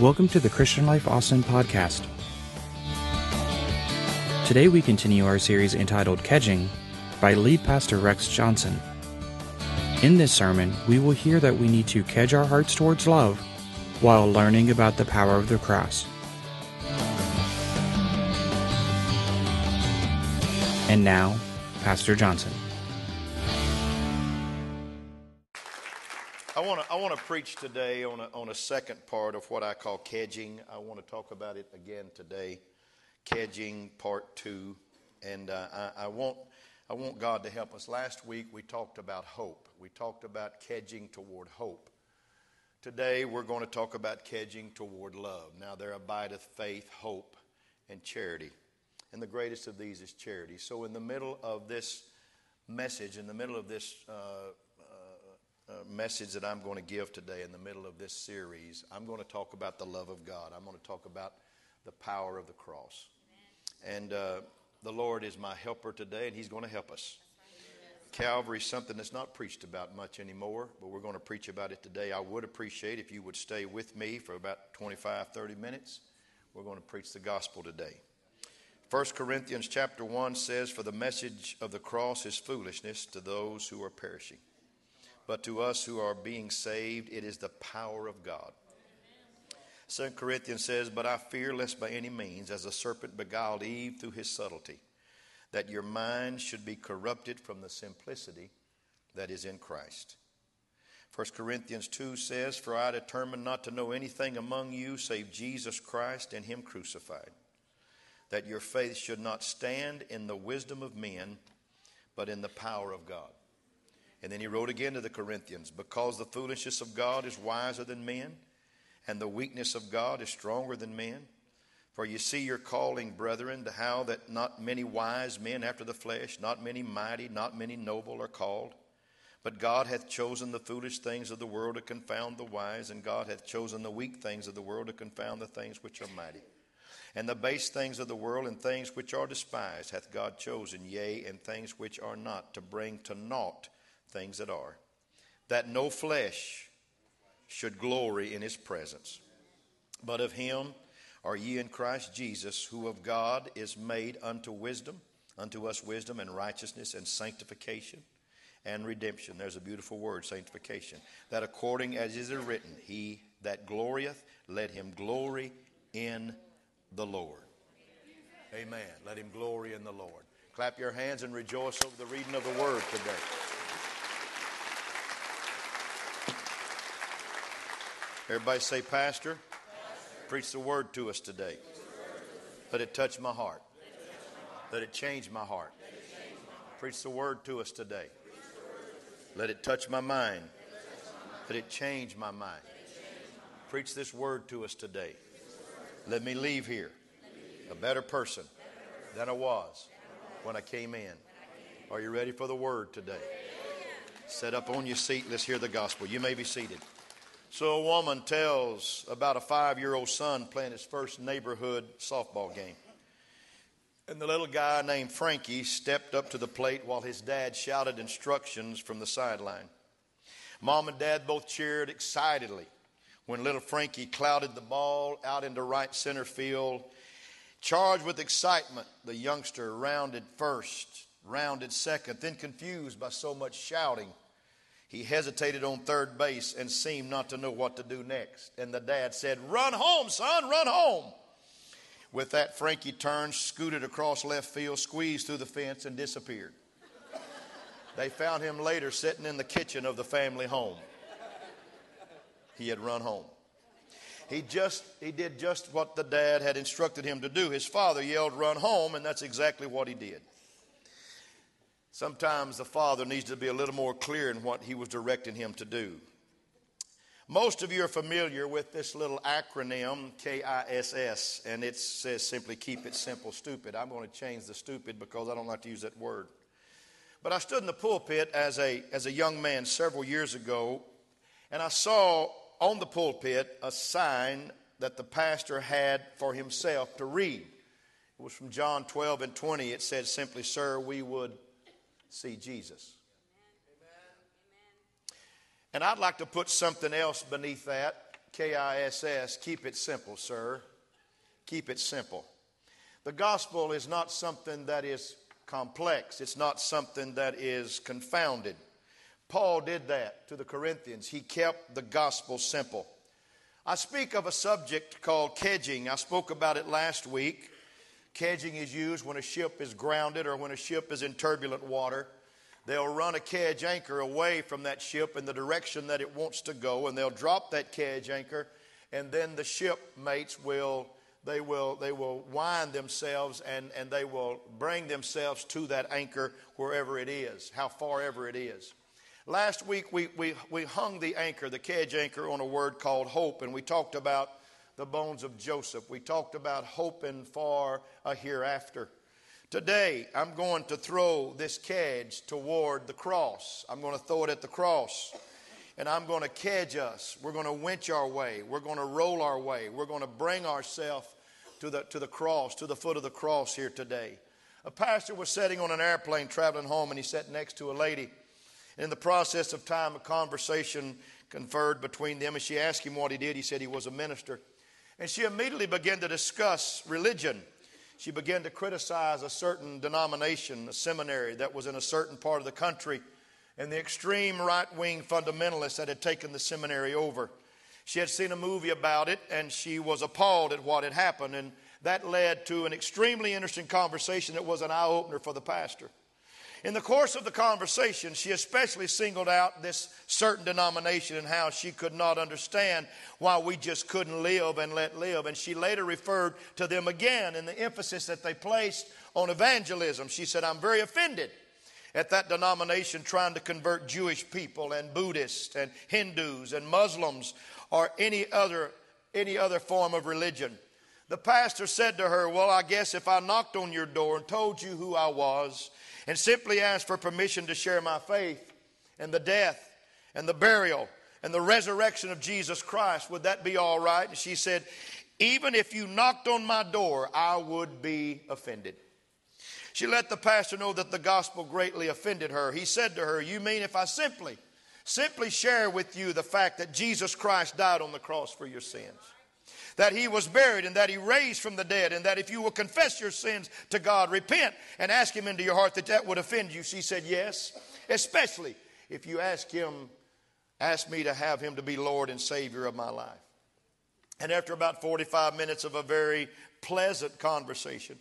Welcome to the Christian Life Austin podcast. Today we continue our series entitled Kedging by lead pastor Rex Johnson. In this sermon, we will hear that we need to kedge our hearts towards love while learning about the power of the cross. And now, Pastor Johnson. I want to I want to preach today on a, on a second part of what I call kedging. I want to talk about it again today, kedging part two, and uh, I, I want I want God to help us. Last week we talked about hope. We talked about kedging toward hope. Today we're going to talk about kedging toward love. Now there abideth faith, hope, and charity, and the greatest of these is charity. So in the middle of this message, in the middle of this. Uh, uh, message that I'm going to give today in the middle of this series, I'm going to talk about the love of God. I'm going to talk about the power of the cross. And uh, the Lord is my helper today, and He's going to help us. Calvary is something that's not preached about much anymore, but we're going to preach about it today. I would appreciate if you would stay with me for about 25, 30 minutes. We're going to preach the gospel today. 1 Corinthians chapter 1 says, For the message of the cross is foolishness to those who are perishing but to us who are being saved, it is the power of God. Second Corinthians says, But I fear lest by any means, as the serpent beguiled Eve through his subtlety, that your mind should be corrupted from the simplicity that is in Christ. 1 Corinthians 2 says, For I determined not to know anything among you save Jesus Christ and Him crucified, that your faith should not stand in the wisdom of men, but in the power of God. And then he wrote again to the Corinthians because the foolishness of God is wiser than men, and the weakness of God is stronger than men. For you see your calling, brethren, to how that not many wise men after the flesh, not many mighty, not many noble are called. But God hath chosen the foolish things of the world to confound the wise, and God hath chosen the weak things of the world to confound the things which are mighty. And the base things of the world and things which are despised hath God chosen, yea, and things which are not, to bring to naught things that are, that no flesh should glory in his presence. But of him are ye in Christ Jesus, who of God is made unto wisdom, unto us wisdom and righteousness and sanctification and redemption. There's a beautiful word, sanctification. That according as is it written, he that glorieth, let him glory in the Lord. Amen. Let him glory in the Lord. Clap your hands and rejoice over the reading of the word today. Everybody say, Pastor, Pastor. preach the word to us today. Let it touch my heart. Let it change my heart. Preach the word to us today. Let it touch my mind. Let it change my mind. Preach this word to us today. Let me leave here a better person than I was when I came in. Are you ready for the word today? Set up on your seat. Let's hear the gospel. You may be seated. So a woman tells about a five year old son playing his first neighborhood softball game. And the little guy named Frankie stepped up to the plate while his dad shouted instructions from the sideline. Mom and dad both cheered excitedly when little Frankie clouded the ball out into right center field. Charged with excitement, the youngster rounded first, rounded second, then confused by so much shouting he hesitated on third base and seemed not to know what to do next. And the dad said, Run home, son, run home. With that, Frankie turned, scooted across left field, squeezed through the fence, and disappeared. They found him later sitting in the kitchen of the family home. He had run home. He just he did just what the dad had instructed him to do. His father yelled, "Run home," and that's exactly what he did. Sometimes the father needs to be a little more clear in what he was directing him to do. Most of you are familiar with this little acronym, KISS, and it says simply keep it simple, stupid. I'm going to change the stupid because I don't like to use that word. But I stood in the pulpit as a, as a young man several years ago, and I saw on the pulpit a sign that the pastor had for himself to read. It was from John 12 and 20. It said simply, Sir, we would see Jesus. And I'd like to put something else beneath that K I S S. Keep it simple, sir. Keep it simple. The gospel is not something that is complex, it's not something that is confounded. Paul did that to the Corinthians. He kept the gospel simple. I speak of a subject called kedging. I spoke about it last week. Kedging is used when a ship is grounded or when a ship is in turbulent water. They'll run a kedge anchor away from that ship in the direction that it wants to go, and they'll drop that kedge anchor, and then the shipmates will they will they will wind themselves and, and they will bring themselves to that anchor wherever it is, how far ever it is. Last week we, we, we hung the anchor, the kedge anchor, on a word called hope, and we talked about the bones of Joseph. We talked about hoping for a hereafter. Today, I'm going to throw this kedge toward the cross. I'm going to throw it at the cross. And I'm going to kedge us. We're going to winch our way. We're going to roll our way. We're going to bring ourselves to the, to the cross, to the foot of the cross here today. A pastor was sitting on an airplane traveling home, and he sat next to a lady. In the process of time, a conversation conferred between them, and she asked him what he did. He said he was a minister. And she immediately began to discuss religion. She began to criticize a certain denomination, a seminary that was in a certain part of the country, and the extreme right wing fundamentalists that had taken the seminary over. She had seen a movie about it, and she was appalled at what had happened, and that led to an extremely interesting conversation that was an eye opener for the pastor. In the course of the conversation, she especially singled out this certain denomination and how she could not understand why we just couldn't live and let live. And she later referred to them again in the emphasis that they placed on evangelism. She said, I'm very offended at that denomination trying to convert Jewish people and Buddhists and Hindus and Muslims or any other, any other form of religion. The pastor said to her, Well, I guess if I knocked on your door and told you who I was, and simply asked for permission to share my faith and the death and the burial and the resurrection of Jesus Christ, would that be all right? And she said, Even if you knocked on my door, I would be offended. She let the pastor know that the gospel greatly offended her. He said to her, You mean if I simply, simply share with you the fact that Jesus Christ died on the cross for your sins? That he was buried and that he raised from the dead, and that if you will confess your sins to God, repent, and ask him into your heart, that that would offend you. She said, Yes, especially if you ask him, ask me to have him to be Lord and Savior of my life. And after about 45 minutes of a very pleasant conversation,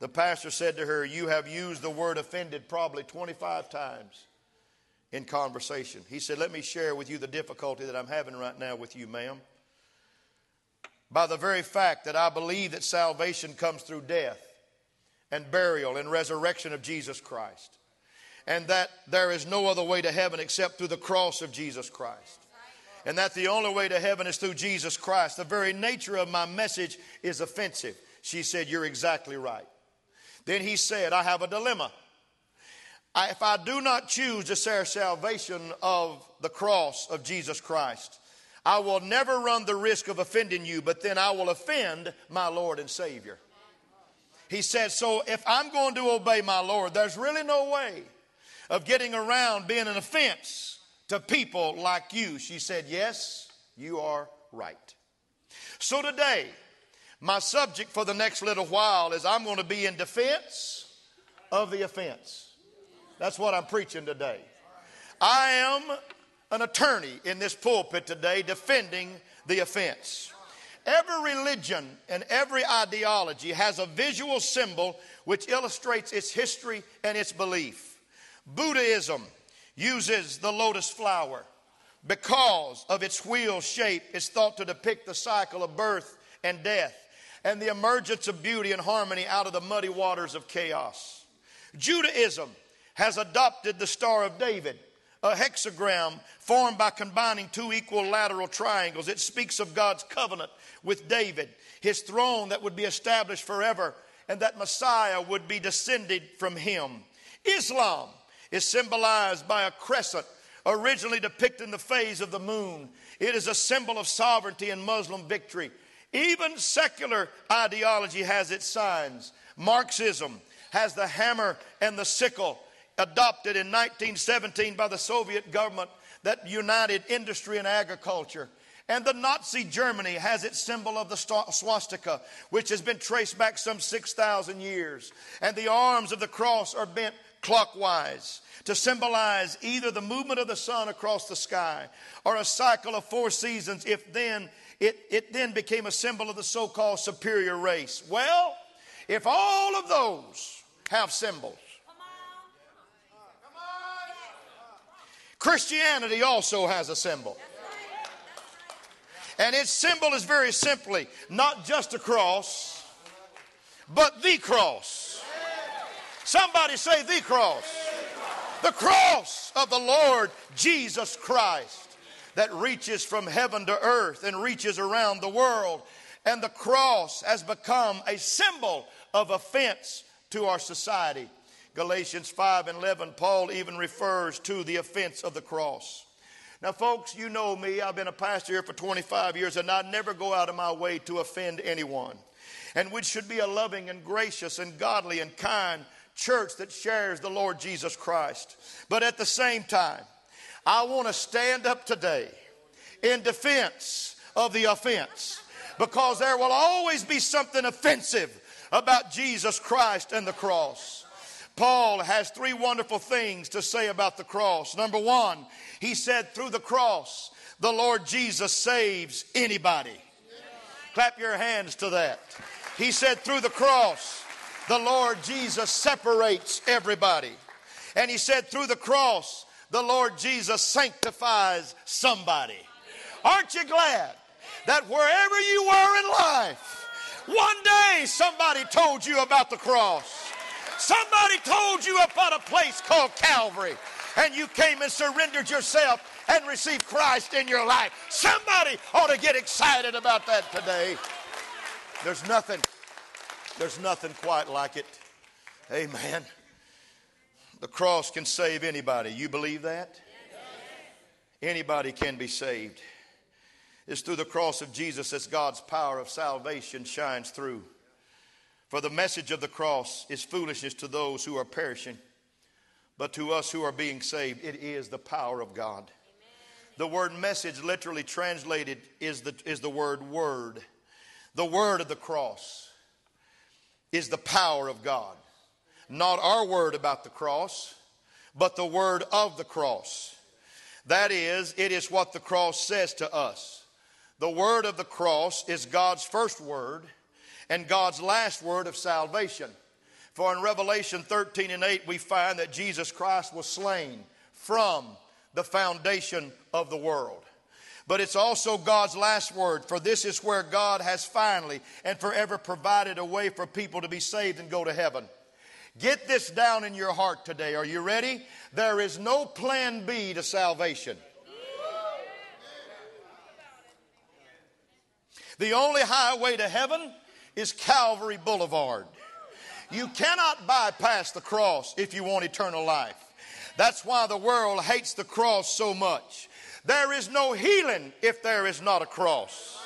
the pastor said to her, You have used the word offended probably 25 times in conversation. He said, Let me share with you the difficulty that I'm having right now with you, ma'am by the very fact that I believe that salvation comes through death and burial and resurrection of Jesus Christ. And that there is no other way to heaven except through the cross of Jesus Christ. And that the only way to heaven is through Jesus Christ. The very nature of my message is offensive. She said, You're exactly right. Then he said, I have a dilemma. I, if I do not choose to share salvation of the cross of Jesus Christ, I will never run the risk of offending you, but then I will offend my Lord and Savior. He said, So if I'm going to obey my Lord, there's really no way of getting around being an offense to people like you. She said, Yes, you are right. So today, my subject for the next little while is I'm going to be in defense of the offense. That's what I'm preaching today. I am an attorney in this pulpit today defending the offense. Every religion and every ideology has a visual symbol which illustrates its history and its belief. Buddhism uses the lotus flower because of its wheel shape. It's thought to depict the cycle of birth and death and the emergence of beauty and harmony out of the muddy waters of chaos. Judaism has adopted the Star of David a hexagram formed by combining two equilateral triangles. It speaks of God's covenant with David, his throne that would be established forever, and that Messiah would be descended from him. Islam is symbolized by a crescent originally depicting the phase of the moon. It is a symbol of sovereignty and Muslim victory. Even secular ideology has its signs. Marxism has the hammer and the sickle adopted in 1917 by the Soviet government that united industry and agriculture. And the Nazi Germany has its symbol of the swastika, which has been traced back some 6,000 years. And the arms of the cross are bent clockwise to symbolize either the movement of the sun across the sky or a cycle of four seasons if then it, it then became a symbol of the so-called superior race. Well, if all of those have symbols, Christianity also has a symbol. And its symbol is very simply not just a cross, but the cross. Somebody say the cross. The cross of the Lord Jesus Christ that reaches from heaven to earth and reaches around the world. And the cross has become a symbol of offense to our society. Galatians 5 and 11, Paul even refers to the offense of the cross. Now, folks, you know me. I've been a pastor here for 25 years, and I never go out of my way to offend anyone. And we should be a loving and gracious and godly and kind church that shares the Lord Jesus Christ. But at the same time, I want to stand up today in defense of the offense because there will always be something offensive about Jesus Christ and the cross. Paul has three wonderful things to say about the cross. Number one, he said, through the cross, the Lord Jesus saves anybody. Clap your hands to that. He said, through the cross, the Lord Jesus separates everybody. And he said, through the cross, the Lord Jesus sanctifies somebody. Aren't you glad that wherever you were in life, one day somebody told you about the cross? Somebody told you about a place called Calvary, and you came and surrendered yourself and received Christ in your life. Somebody ought to get excited about that today. There's nothing there's nothing quite like it. Amen. The cross can save anybody. You believe that? Anybody can be saved. It's through the cross of Jesus that God's power of salvation shines through. For the message of the cross is foolishness to those who are perishing, but to us who are being saved, it is the power of God. The word message, literally translated, is the, is the word word. The word of the cross is the power of God. Not our word about the cross, but the word of the cross. That is, it is what the cross says to us. The word of the cross is God's first word and God's last word of salvation. For in Revelation 13 and 8, we find that Jesus Christ was slain from the foundation of the world. But it's also God's last word, for this is where God has finally and forever provided a way for people to be saved and go to heaven. Get this down in your heart today. Are you ready? There is no plan B to salvation. The only highway to heaven is Calvary Boulevard. You cannot bypass the cross if you want eternal life. That's why the world hates the cross so much. There is no healing if there is not a cross.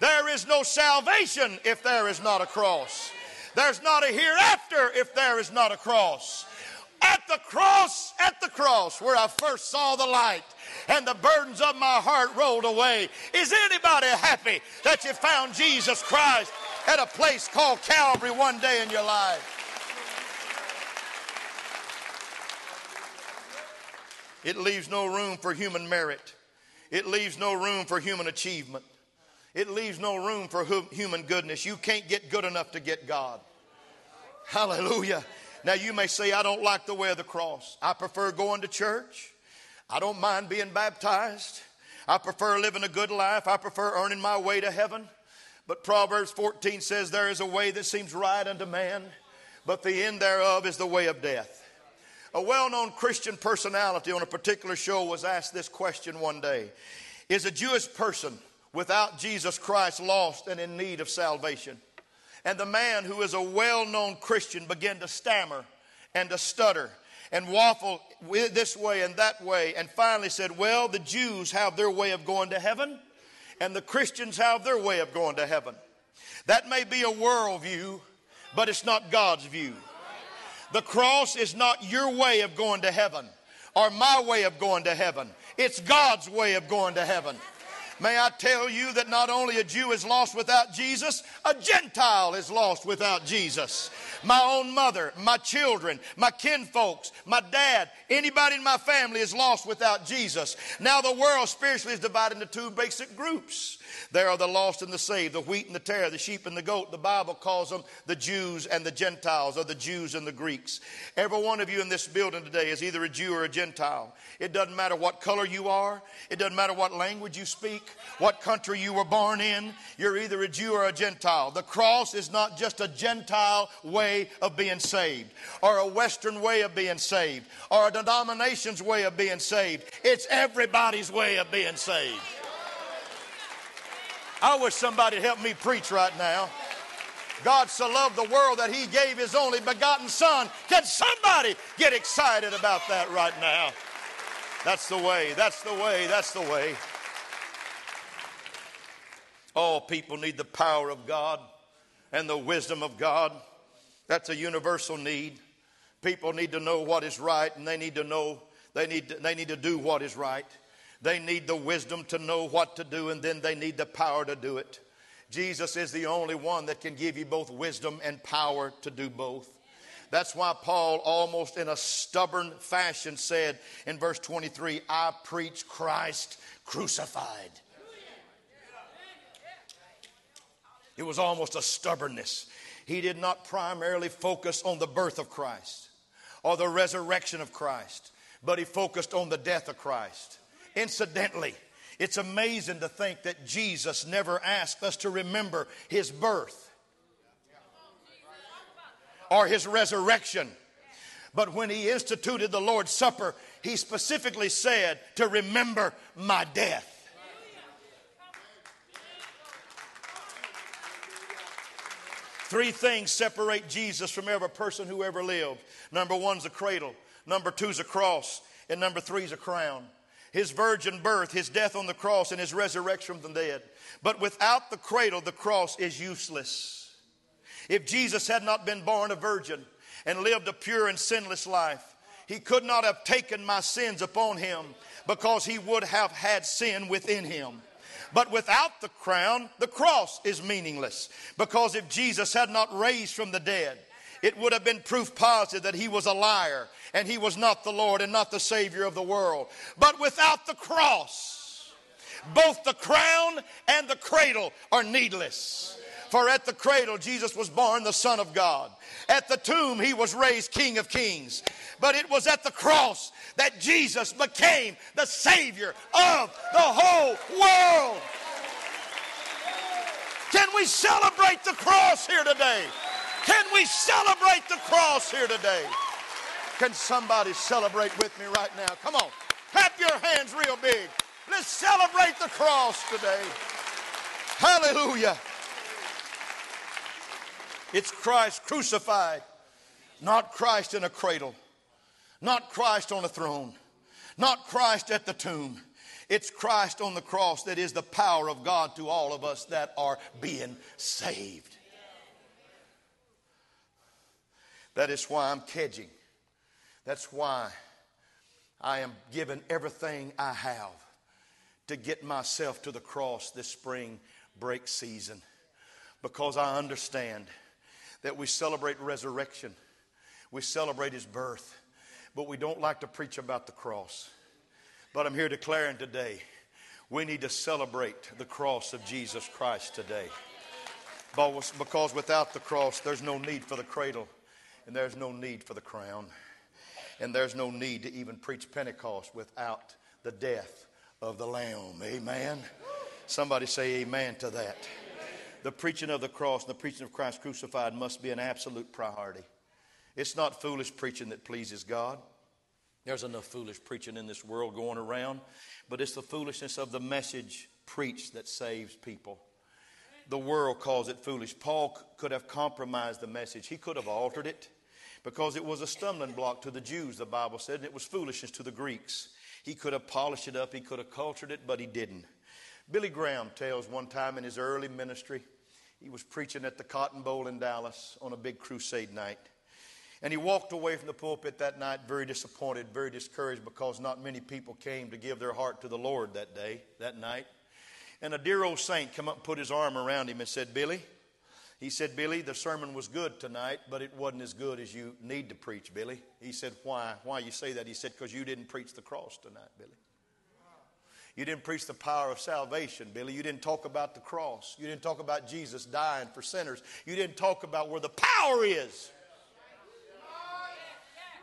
There is no salvation if there is not a cross. There's not a hereafter if there is not a cross. At the cross, at the cross, where I first saw the light and the burdens of my heart rolled away. Is anybody happy that you found Jesus Christ at a place called Calvary one day in your life? It leaves no room for human merit. It leaves no room for human achievement. It leaves no room for human goodness. You can't get good enough to get God. Hallelujah. Now, you may say, I don't like the way of the cross. I prefer going to church. I don't mind being baptized. I prefer living a good life. I prefer earning my way to heaven. But Proverbs 14 says, There is a way that seems right unto man, but the end thereof is the way of death. A well known Christian personality on a particular show was asked this question one day Is a Jewish person without Jesus Christ lost and in need of salvation? And the man who is a well known Christian began to stammer and to stutter and waffle this way and that way and finally said, Well, the Jews have their way of going to heaven and the Christians have their way of going to heaven. That may be a worldview, but it's not God's view. The cross is not your way of going to heaven or my way of going to heaven. It's God's way of going to heaven. May I tell you that not only a Jew is lost without Jesus, a Gentile is lost without Jesus. My own mother, my children, my kinfolks, my dad, anybody in my family is lost without Jesus. Now the world spiritually is divided into two basic groups. There are the lost and the saved, the wheat and the tare, the sheep and the goat. The Bible calls them the Jews and the Gentiles, or the Jews and the Greeks. Every one of you in this building today is either a Jew or a Gentile. It doesn't matter what color you are, it doesn't matter what language you speak, what country you were born in. You're either a Jew or a Gentile. The cross is not just a Gentile way of being saved, or a Western way of being saved, or a denomination's way of being saved. It's everybody's way of being saved. I wish somebody help me preach right now. God so loved the world that he gave his only begotten son. Can somebody get excited about that right now? That's the way, that's the way, that's the way. All people need the power of God and the wisdom of God. That's a universal need. People need to know what is right and they need to know, they need to, they need to do what is right. They need the wisdom to know what to do, and then they need the power to do it. Jesus is the only one that can give you both wisdom and power to do both. That's why Paul, almost in a stubborn fashion, said in verse 23 I preach Christ crucified. It was almost a stubbornness. He did not primarily focus on the birth of Christ or the resurrection of Christ, but he focused on the death of Christ. Incidentally, it's amazing to think that Jesus never asked us to remember his birth or his resurrection. But when he instituted the Lord's Supper, he specifically said to remember my death. Three things separate Jesus from every person who ever lived. Number one's a cradle, number two's a cross, and number three's a crown his virgin birth, his death on the cross, and his resurrection from the dead. But without the cradle, the cross is useless. If Jesus had not been born a virgin and lived a pure and sinless life, he could not have taken my sins upon him because he would have had sin within him. But without the crown, the cross is meaningless because if Jesus had not raised from the dead, it would have been proof positive that he was a liar and he was not the Lord and not the Savior of the world. But without the cross, both the crown and the cradle are needless. For at the cradle, Jesus was born the Son of God. At the tomb, he was raised King of Kings. But it was at the cross that Jesus became the Savior of the whole world. Can we celebrate the cross here today? Can we celebrate the cross here today? Can somebody celebrate with me right now? Come on, clap your hands real big. Let's celebrate the cross today. Hallelujah. It's Christ crucified, not Christ in a cradle, not Christ on a throne, not Christ at the tomb. It's Christ on the cross that is the power of God to all of us that are being saved. That is why I'm kedging. That's why I am giving everything I have to get myself to the cross this spring break season because I understand that we celebrate resurrection, we celebrate his birth, but we don't like to preach about the cross. But I'm here declaring today we need to celebrate the cross of Jesus Christ today. Because without the cross, there's no need for the cradle and there's no need for the crown. And there's no need to even preach Pentecost without the death of the Lamb. Amen. Somebody say amen to that. The preaching of the cross and the preaching of Christ crucified must be an absolute priority. It's not foolish preaching that pleases God. There's enough foolish preaching in this world going around, but it's the foolishness of the message preached that saves people. The world calls it foolish. Paul could have compromised the message, he could have altered it because it was a stumbling block to the Jews, the Bible said, and it was foolishness to the Greeks. He could have polished it up, he could have cultured it, but he didn't. Billy Graham tells one time in his early ministry, he was preaching at the Cotton Bowl in Dallas on a big crusade night. And he walked away from the pulpit that night very disappointed, very discouraged because not many people came to give their heart to the Lord that day, that night. And a dear old saint come up and put his arm around him and said, Billy, he said, Billy, the sermon was good tonight, but it wasn't as good as you need to preach, Billy. He said, Why? Why you say that? He said, Because you didn't preach the cross tonight, Billy. You didn't preach the power of salvation, Billy. You didn't talk about the cross. You didn't talk about Jesus dying for sinners. You didn't talk about where the power is.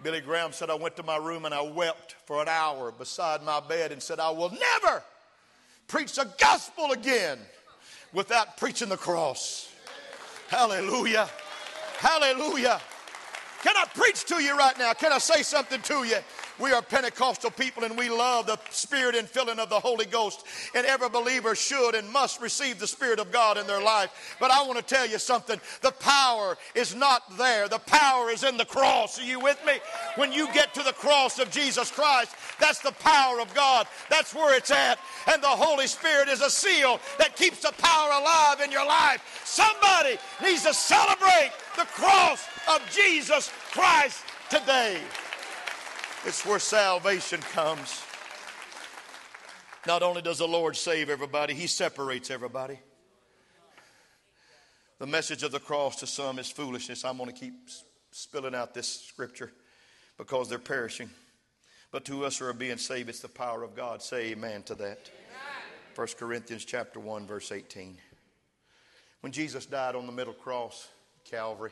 Billy Graham said, I went to my room and I wept for an hour beside my bed and said, I will never preach the gospel again without preaching the cross. Hallelujah. Hallelujah. Can I preach to you right now? Can I say something to you? We are Pentecostal people and we love the spirit and filling of the Holy Ghost. And every believer should and must receive the Spirit of God in their life. But I want to tell you something. The power is not there. The power is in the cross. Are you with me? When you get to the cross of Jesus Christ, that's the power of God. That's where it's at. And the Holy Spirit is a seal that keeps the power alive in your life. Somebody needs to celebrate the cross of Jesus Christ today. It's where salvation comes. Not only does the Lord save everybody, He separates everybody. The message of the cross to some is foolishness. I'm going to keep spilling out this scripture because they're perishing. But to us who are being saved, it's the power of God. Say amen to that. 1 Corinthians chapter 1, verse 18. When Jesus died on the middle cross, Calvary,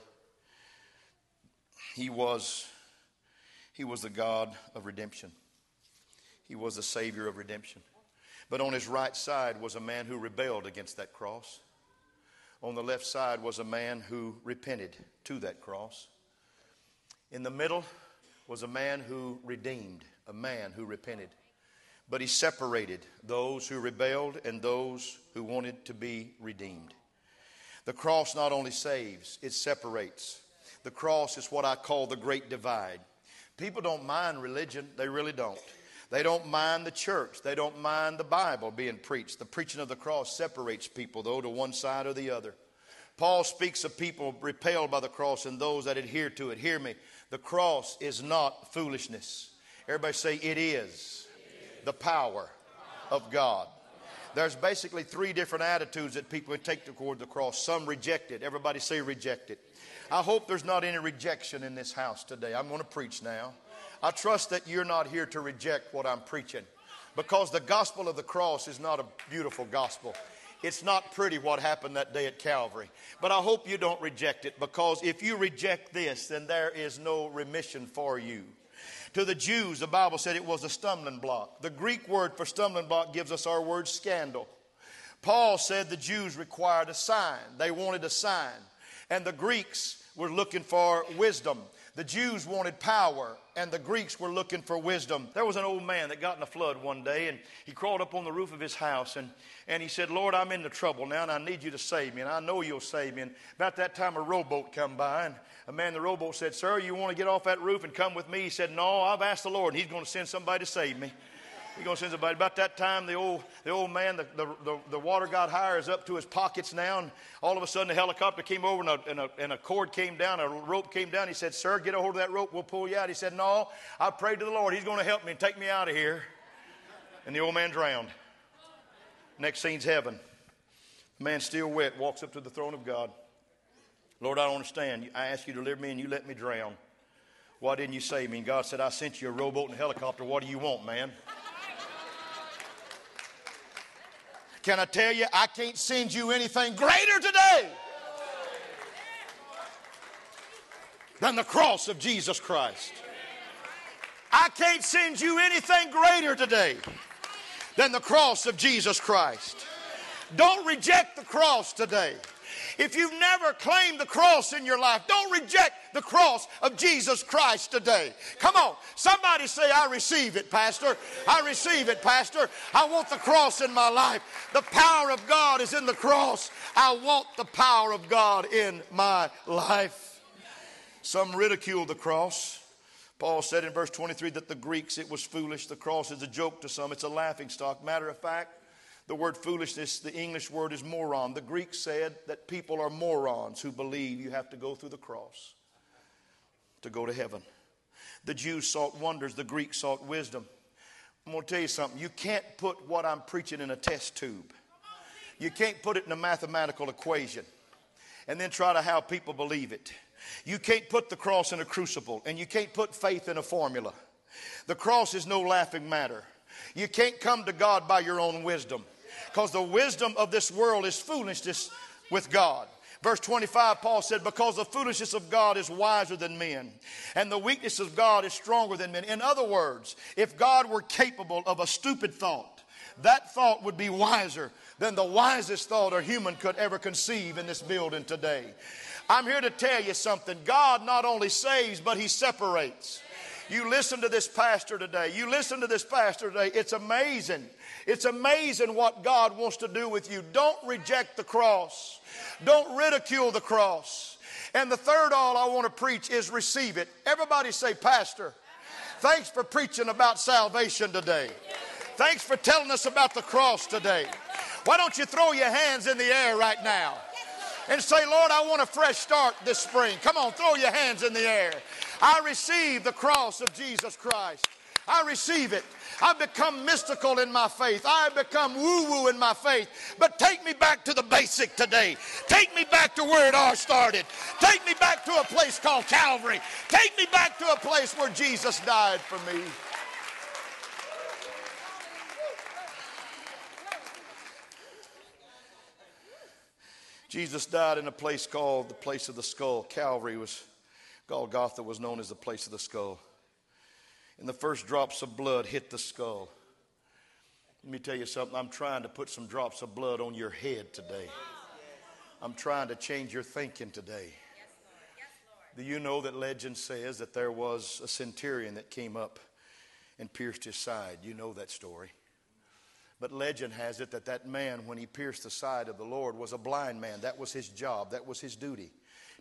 he was he was the God of redemption. He was the Savior of redemption. But on his right side was a man who rebelled against that cross. On the left side was a man who repented to that cross. In the middle was a man who redeemed, a man who repented. But he separated those who rebelled and those who wanted to be redeemed. The cross not only saves, it separates. The cross is what I call the great divide. People don't mind religion, they really don't. They don't mind the church. They don't mind the Bible being preached. The preaching of the cross separates people, though, to one side or the other. Paul speaks of people repelled by the cross and those that adhere to it. Hear me. The cross is not foolishness. Everybody say, it is the power of God. There's basically three different attitudes that people take toward the cross. Some reject it. Everybody say reject it. I hope there's not any rejection in this house today. I'm going to preach now. I trust that you're not here to reject what I'm preaching because the gospel of the cross is not a beautiful gospel. It's not pretty what happened that day at Calvary. But I hope you don't reject it because if you reject this, then there is no remission for you. To the Jews, the Bible said it was a stumbling block. The Greek word for stumbling block gives us our word scandal. Paul said the Jews required a sign, they wanted a sign. And the Greeks were looking for wisdom. The Jews wanted power, and the Greeks were looking for wisdom. There was an old man that got in a flood one day, and he crawled up on the roof of his house, and, and he said, Lord, I'm in the trouble now, and I need you to save me, and I know you'll save me. And about that time, a rowboat come by, and a man in the rowboat said, Sir, you want to get off that roof and come with me? He said, No, I've asked the Lord, and he's going to send somebody to save me. Going to send somebody. About that time, the old, the old man, the, the, the, the, water got higher, is up to his pockets now. And all of a sudden, the helicopter came over and a, and, a, and a cord came down, a rope came down. He said, Sir, get a hold of that rope. We'll pull you out. He said, No, I prayed to the Lord. He's going to help me and take me out of here. And the old man drowned. Next scene's heaven. The man, still wet, walks up to the throne of God. Lord, I don't understand. I asked you to deliver me and you let me drown. Why didn't you save me? And God said, I sent you a rowboat and a helicopter. What do you want, man? Can I tell you, I can't send you anything greater today than the cross of Jesus Christ. I can't send you anything greater today than the cross of Jesus Christ. Don't reject the cross today. If you've never claimed the cross in your life, don't reject the cross of Jesus Christ today. Come on. Somebody say, I receive it, Pastor. I receive it, Pastor. I want the cross in my life. The power of God is in the cross. I want the power of God in my life. Some ridicule the cross. Paul said in verse 23 that the Greeks, it was foolish. The cross is a joke to some, it's a laughing stock. Matter of fact, the word foolishness, the English word is moron. The Greeks said that people are morons who believe you have to go through the cross to go to heaven. The Jews sought wonders, the Greeks sought wisdom. I'm going to tell you something. You can't put what I'm preaching in a test tube. You can't put it in a mathematical equation and then try to have people believe it. You can't put the cross in a crucible and you can't put faith in a formula. The cross is no laughing matter. You can't come to God by your own wisdom because the wisdom of this world is foolishness with God. Verse 25, Paul said, Because the foolishness of God is wiser than men, and the weakness of God is stronger than men. In other words, if God were capable of a stupid thought, that thought would be wiser than the wisest thought a human could ever conceive in this building today. I'm here to tell you something. God not only saves, but He separates. You listen to this pastor today. You listen to this pastor today. It's amazing. It's amazing what God wants to do with you. Don't reject the cross. Don't ridicule the cross. And the third all I want to preach is receive it. Everybody say, Pastor, thanks for preaching about salvation today. Thanks for telling us about the cross today. Why don't you throw your hands in the air right now and say, Lord, I want a fresh start this spring. Come on, throw your hands in the air. I receive the cross of Jesus Christ. I receive it. I've become mystical in my faith. I've become woo woo in my faith. But take me back to the basic today. Take me back to where it all started. Take me back to a place called Calvary. Take me back to a place where Jesus died for me. Jesus died in a place called the place of the skull. Calvary was, Golgotha was known as the place of the skull and the first drops of blood hit the skull. Let me tell you something. I'm trying to put some drops of blood on your head today. I'm trying to change your thinking today. Do you know that legend says that there was a centurion that came up and pierced his side? You know that story. But legend has it that that man, when he pierced the side of the Lord, was a blind man. That was his job, that was his duty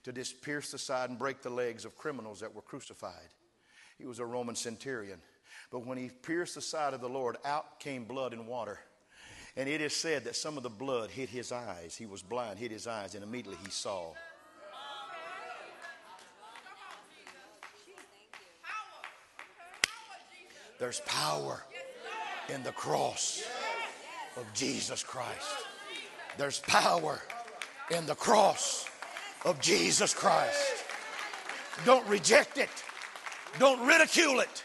to just pierce the side and break the legs of criminals that were crucified. He was a Roman centurion. But when he pierced the side of the Lord, out came blood and water. And it is said that some of the blood hit his eyes. He was blind, hit his eyes, and immediately he saw. There's power in the cross of Jesus Christ. There's power in the cross of Jesus Christ. Don't reject it. Don't ridicule it.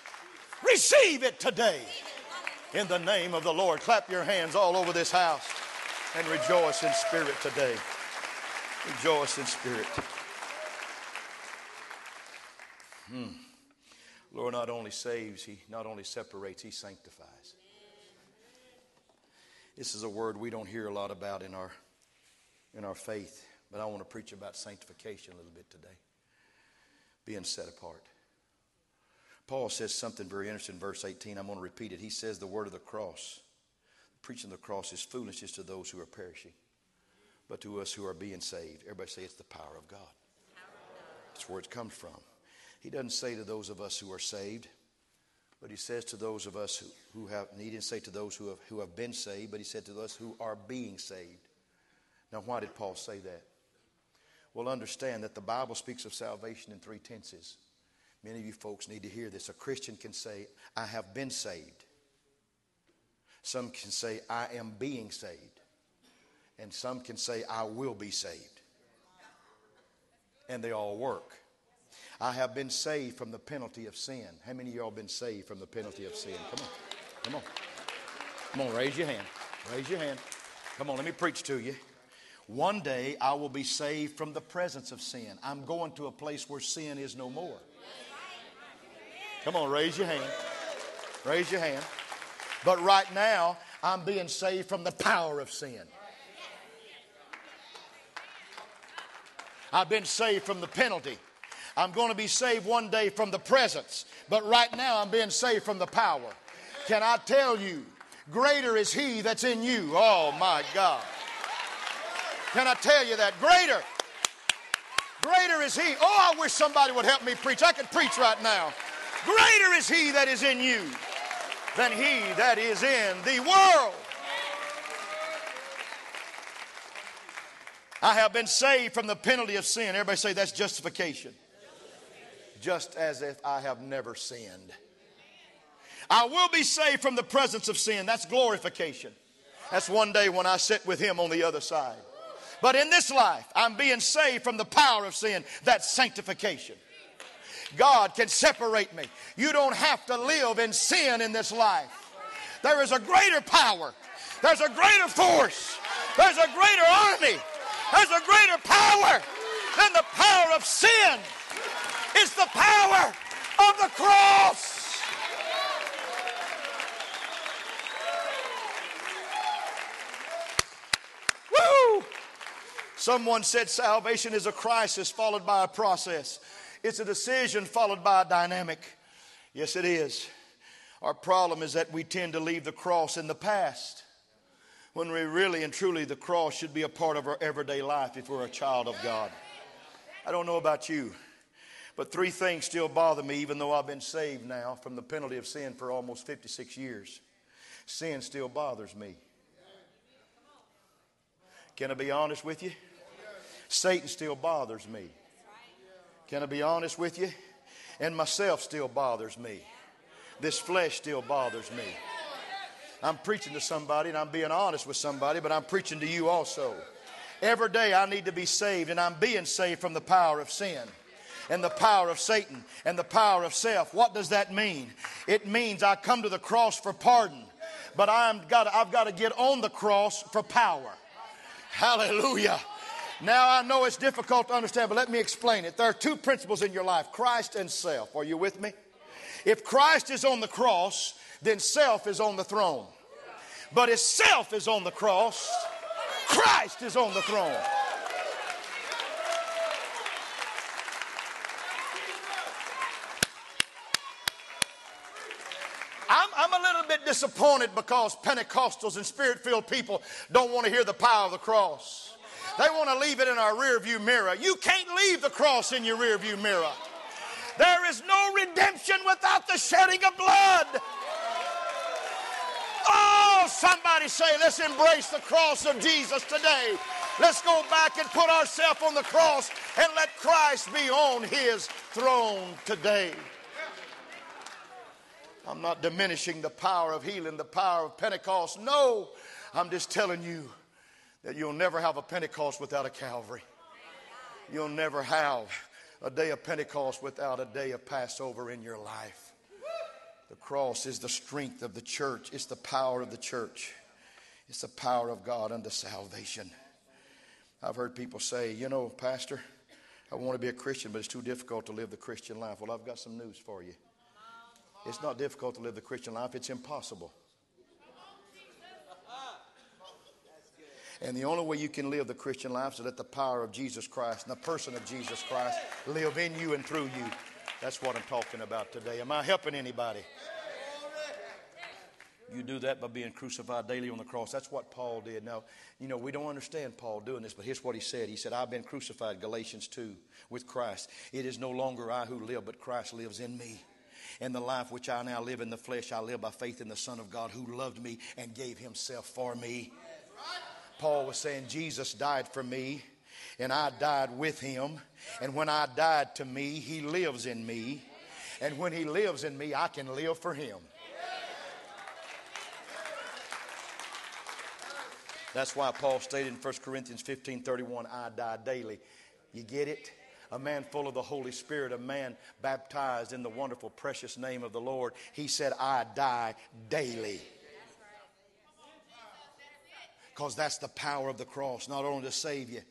Receive it today in the name of the Lord. Clap your hands all over this house and rejoice in spirit today. Rejoice in spirit. Hmm. Lord not only saves, He not only separates, He sanctifies. This is a word we don't hear a lot about in our, in our faith, but I want to preach about sanctification a little bit today. Being set apart. Paul says something very interesting in verse 18. I'm going to repeat it. He says, The word of the cross, preaching the cross is foolishness to those who are perishing, but to us who are being saved. Everybody say it's the power of God. That's where it comes from. He doesn't say to those of us who are saved, but he says to those of us who, who have, he didn't say to those who have, who have been saved, but he said to us who are being saved. Now, why did Paul say that? Well, understand that the Bible speaks of salvation in three tenses. Many of you folks need to hear this. A Christian can say, I have been saved. Some can say, I am being saved. And some can say, I will be saved. And they all work. I have been saved from the penalty of sin. How many of y'all been saved from the penalty of sin? Come on. Come on. Come on, raise your hand. Raise your hand. Come on, let me preach to you. One day I will be saved from the presence of sin. I'm going to a place where sin is no more. Come on, raise your hand. Raise your hand. But right now, I'm being saved from the power of sin. I've been saved from the penalty. I'm going to be saved one day from the presence. But right now, I'm being saved from the power. Can I tell you, greater is He that's in you? Oh, my God. Can I tell you that? Greater. Greater is He. Oh, I wish somebody would help me preach. I could preach right now. Greater is he that is in you than he that is in the world. I have been saved from the penalty of sin. Everybody say that's justification. Just as if I have never sinned. I will be saved from the presence of sin. That's glorification. That's one day when I sit with Him on the other side. But in this life, I'm being saved from the power of sin. That's sanctification. God can separate me. You don't have to live in sin in this life. There is a greater power, there's a greater force, there's a greater army, there's a greater power than the power of sin. It's the power of the cross. Woo! Someone said salvation is a crisis followed by a process. It's a decision followed by a dynamic. Yes, it is. Our problem is that we tend to leave the cross in the past when we really and truly the cross should be a part of our everyday life if we're a child of God. I don't know about you, but three things still bother me even though I've been saved now from the penalty of sin for almost 56 years. Sin still bothers me. Can I be honest with you? Satan still bothers me. Can I be honest with you? And myself still bothers me. This flesh still bothers me. I'm preaching to somebody and I'm being honest with somebody, but I'm preaching to you also. Every day I need to be saved, and I'm being saved from the power of sin and the power of Satan and the power of self. What does that mean? It means I come to the cross for pardon, but I'm got, I've got to get on the cross for power. Hallelujah. Now, I know it's difficult to understand, but let me explain it. There are two principles in your life Christ and self. Are you with me? If Christ is on the cross, then self is on the throne. But if self is on the cross, Christ is on the throne. I'm, I'm a little bit disappointed because Pentecostals and spirit filled people don't want to hear the power of the cross. They want to leave it in our rearview mirror. You can't leave the cross in your rearview mirror. There is no redemption without the shedding of blood. Oh, somebody say, let's embrace the cross of Jesus today. Let's go back and put ourselves on the cross and let Christ be on his throne today. I'm not diminishing the power of healing, the power of Pentecost. No, I'm just telling you that you'll never have a Pentecost without a Calvary. You'll never have a day of Pentecost without a day of Passover in your life. The cross is the strength of the church, it's the power of the church, it's the power of God unto salvation. I've heard people say, you know, Pastor, I want to be a Christian, but it's too difficult to live the Christian life. Well, I've got some news for you. It's not difficult to live the Christian life, it's impossible. And the only way you can live the Christian life is to let the power of Jesus Christ and the person of Jesus Christ live in you and through you. That's what I'm talking about today. Am I helping anybody? You do that by being crucified daily on the cross. That's what Paul did. Now, you know, we don't understand Paul doing this, but here's what he said. He said, I've been crucified, Galatians 2, with Christ. It is no longer I who live, but Christ lives in me. And the life which I now live in the flesh, I live by faith in the Son of God who loved me and gave himself for me. Paul was saying, Jesus died for me, and I died with him. And when I died to me, he lives in me. And when he lives in me, I can live for him. That's why Paul stated in 1 Corinthians 15 31, I die daily. You get it? A man full of the Holy Spirit, a man baptized in the wonderful, precious name of the Lord. He said, I die daily. Because that's the power of the cross, not only to save you,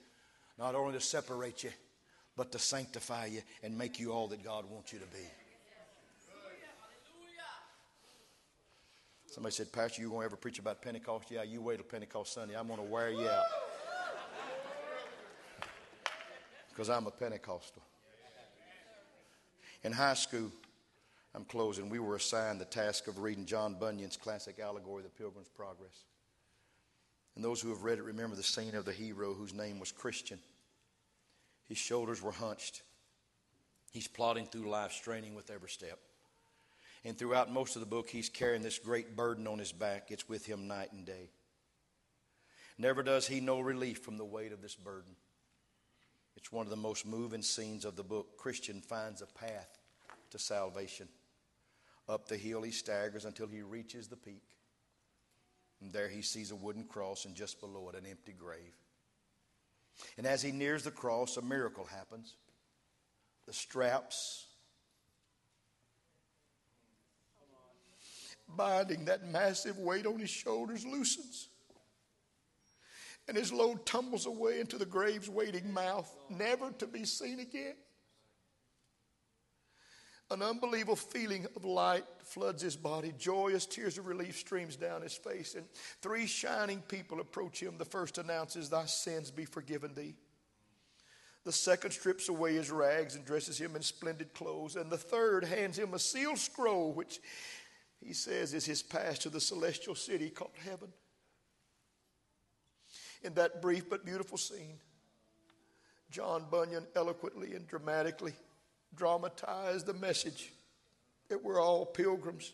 not only to separate you, but to sanctify you and make you all that God wants you to be. Somebody said, Pastor, you going to ever preach about Pentecost? Yeah, you wait till Pentecost Sunday. I'm going to wear you out. Because I'm a Pentecostal. In high school, I'm closing, we were assigned the task of reading John Bunyan's classic allegory, The Pilgrim's Progress. And those who have read it remember the scene of the hero whose name was Christian. His shoulders were hunched. He's plodding through life, straining with every step. And throughout most of the book, he's carrying this great burden on his back. It's with him night and day. Never does he know relief from the weight of this burden. It's one of the most moving scenes of the book. Christian finds a path to salvation. Up the hill he staggers until he reaches the peak. And there he sees a wooden cross, and just below it, an empty grave. And as he nears the cross, a miracle happens. The straps binding that massive weight on his shoulders loosens. And his load tumbles away into the grave's waiting mouth, never to be seen again. An unbelievable feeling of light floods his body. Joyous tears of relief streams down his face. And three shining people approach him. The first announces, Thy sins be forgiven thee. The second strips away his rags and dresses him in splendid clothes. And the third hands him a sealed scroll, which he says is his pass to the celestial city called heaven. In that brief but beautiful scene, John Bunyan eloquently and dramatically dramatized the message that we're all pilgrims.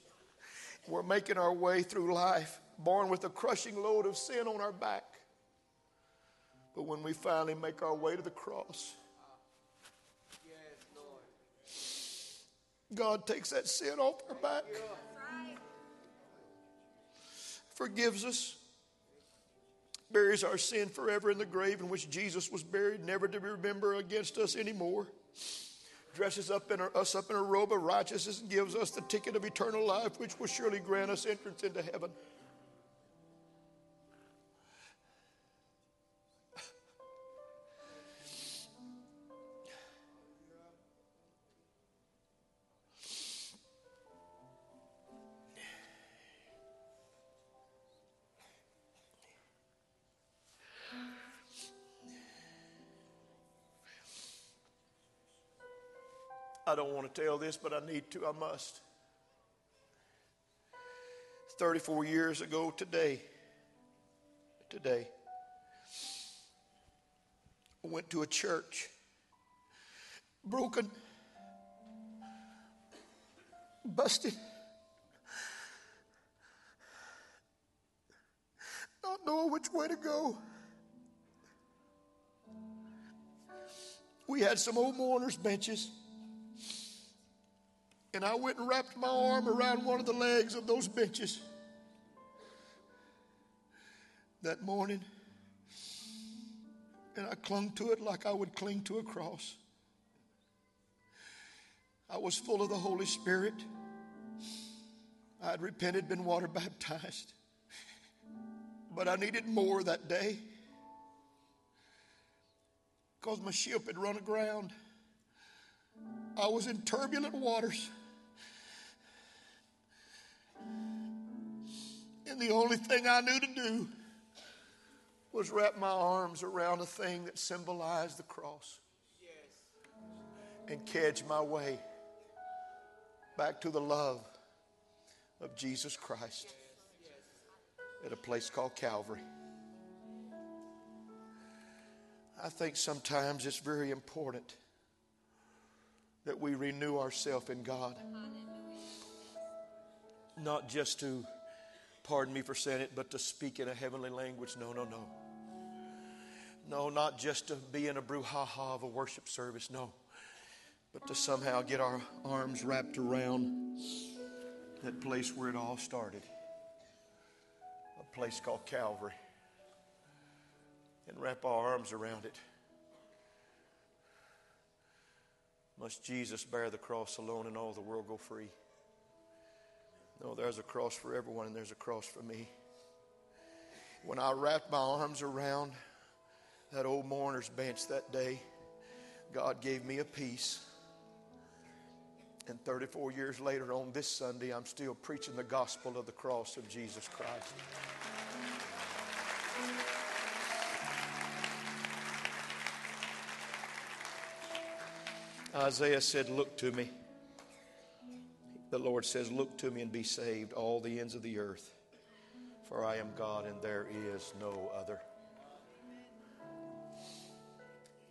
We're making our way through life, born with a crushing load of sin on our back. But when we finally make our way to the cross, God takes that sin off our back, forgives us, buries our sin forever in the grave in which Jesus was buried, never to be remembered against us anymore dresses up in a, us up in a robe of righteousness and gives us the ticket of eternal life, which will surely grant us entrance into heaven. Don't want to tell this, but I need to. I must. 34 years ago today, today, I went to a church, broken, busted, not knowing which way to go. We had some old mourners' benches. And I went and wrapped my arm around one of the legs of those benches that morning. And I clung to it like I would cling to a cross. I was full of the Holy Spirit. I had repented, been water baptized. But I needed more that day because my ship had run aground. I was in turbulent waters. And the only thing I knew to do was wrap my arms around a thing that symbolized the cross and catch my way back to the love of Jesus Christ at a place called Calvary. I think sometimes it's very important that we renew ourselves in God. Not just to pardon me for saying it, but to speak in a heavenly language. No, no, no. No, not just to be in a brouhaha of a worship service. No. But to somehow get our arms wrapped around that place where it all started a place called Calvary. And wrap our arms around it. Must Jesus bear the cross alone and all the world go free? No, there's a cross for everyone, and there's a cross for me. When I wrapped my arms around that old mourner's bench that day, God gave me a peace. And 34 years later, on this Sunday, I'm still preaching the gospel of the cross of Jesus Christ. Isaiah said, Look to me the Lord says, Look to me and be saved, all the ends of the earth, for I am God and there is no other.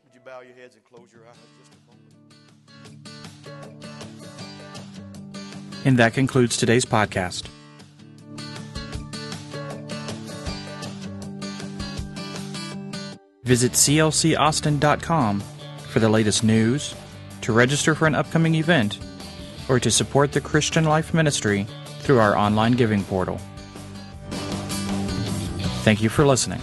Would you bow your heads and close your eyes just a moment? And that concludes today's podcast. Visit clcaustin.com for the latest news, to register for an upcoming event, or to support the Christian Life Ministry through our online giving portal. Thank you for listening.